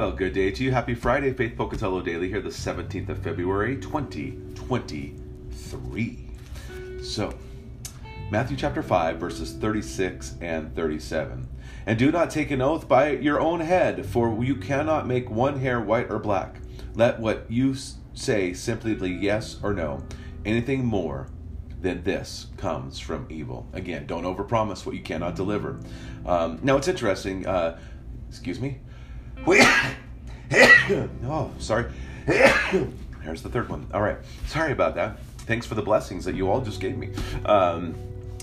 Well, good day to you. Happy Friday, Faith Pocatello Daily here, the 17th of February, 2023. So, Matthew chapter 5, verses 36 and 37. And do not take an oath by your own head, for you cannot make one hair white or black. Let what you say simply be yes or no. Anything more than this comes from evil. Again, don't overpromise what you cannot deliver. Um, now, it's interesting. Uh, excuse me. Oh, sorry. Here's the third one. All right. Sorry about that. Thanks for the blessings that you all just gave me. Um,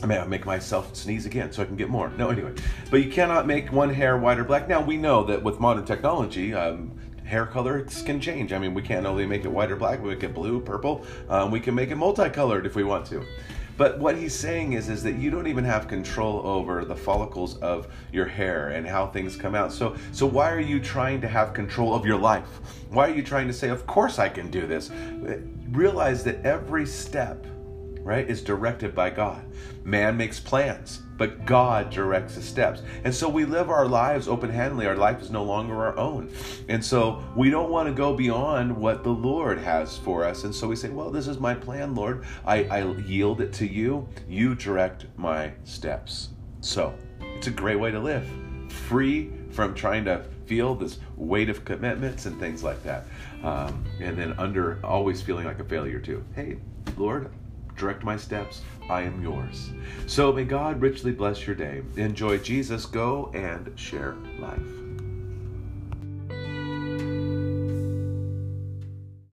I I'll make myself sneeze again so I can get more. No, anyway. But you cannot make one hair white or black. Now, we know that with modern technology, um, hair colors can change. I mean, we can't only make it white or black, we make it blue, purple. Um, we can make it multicolored if we want to. But what he's saying is, is that you don't even have control over the follicles of your hair and how things come out. So, so why are you trying to have control of your life? Why are you trying to say, "Of course I can do this"? Realize that every step right, is directed by God. Man makes plans, but God directs the steps. And so we live our lives open handedly. Our life is no longer our own. And so we don't want to go beyond what the Lord has for us. And so we say, well, this is my plan, Lord. I, I yield it to you. You direct my steps. So it's a great way to live, free from trying to feel this weight of commitments and things like that. Um, and then under always feeling like a failure too. Hey, Lord, direct my steps. I am yours. So may God richly bless your day. Enjoy Jesus. Go and share life.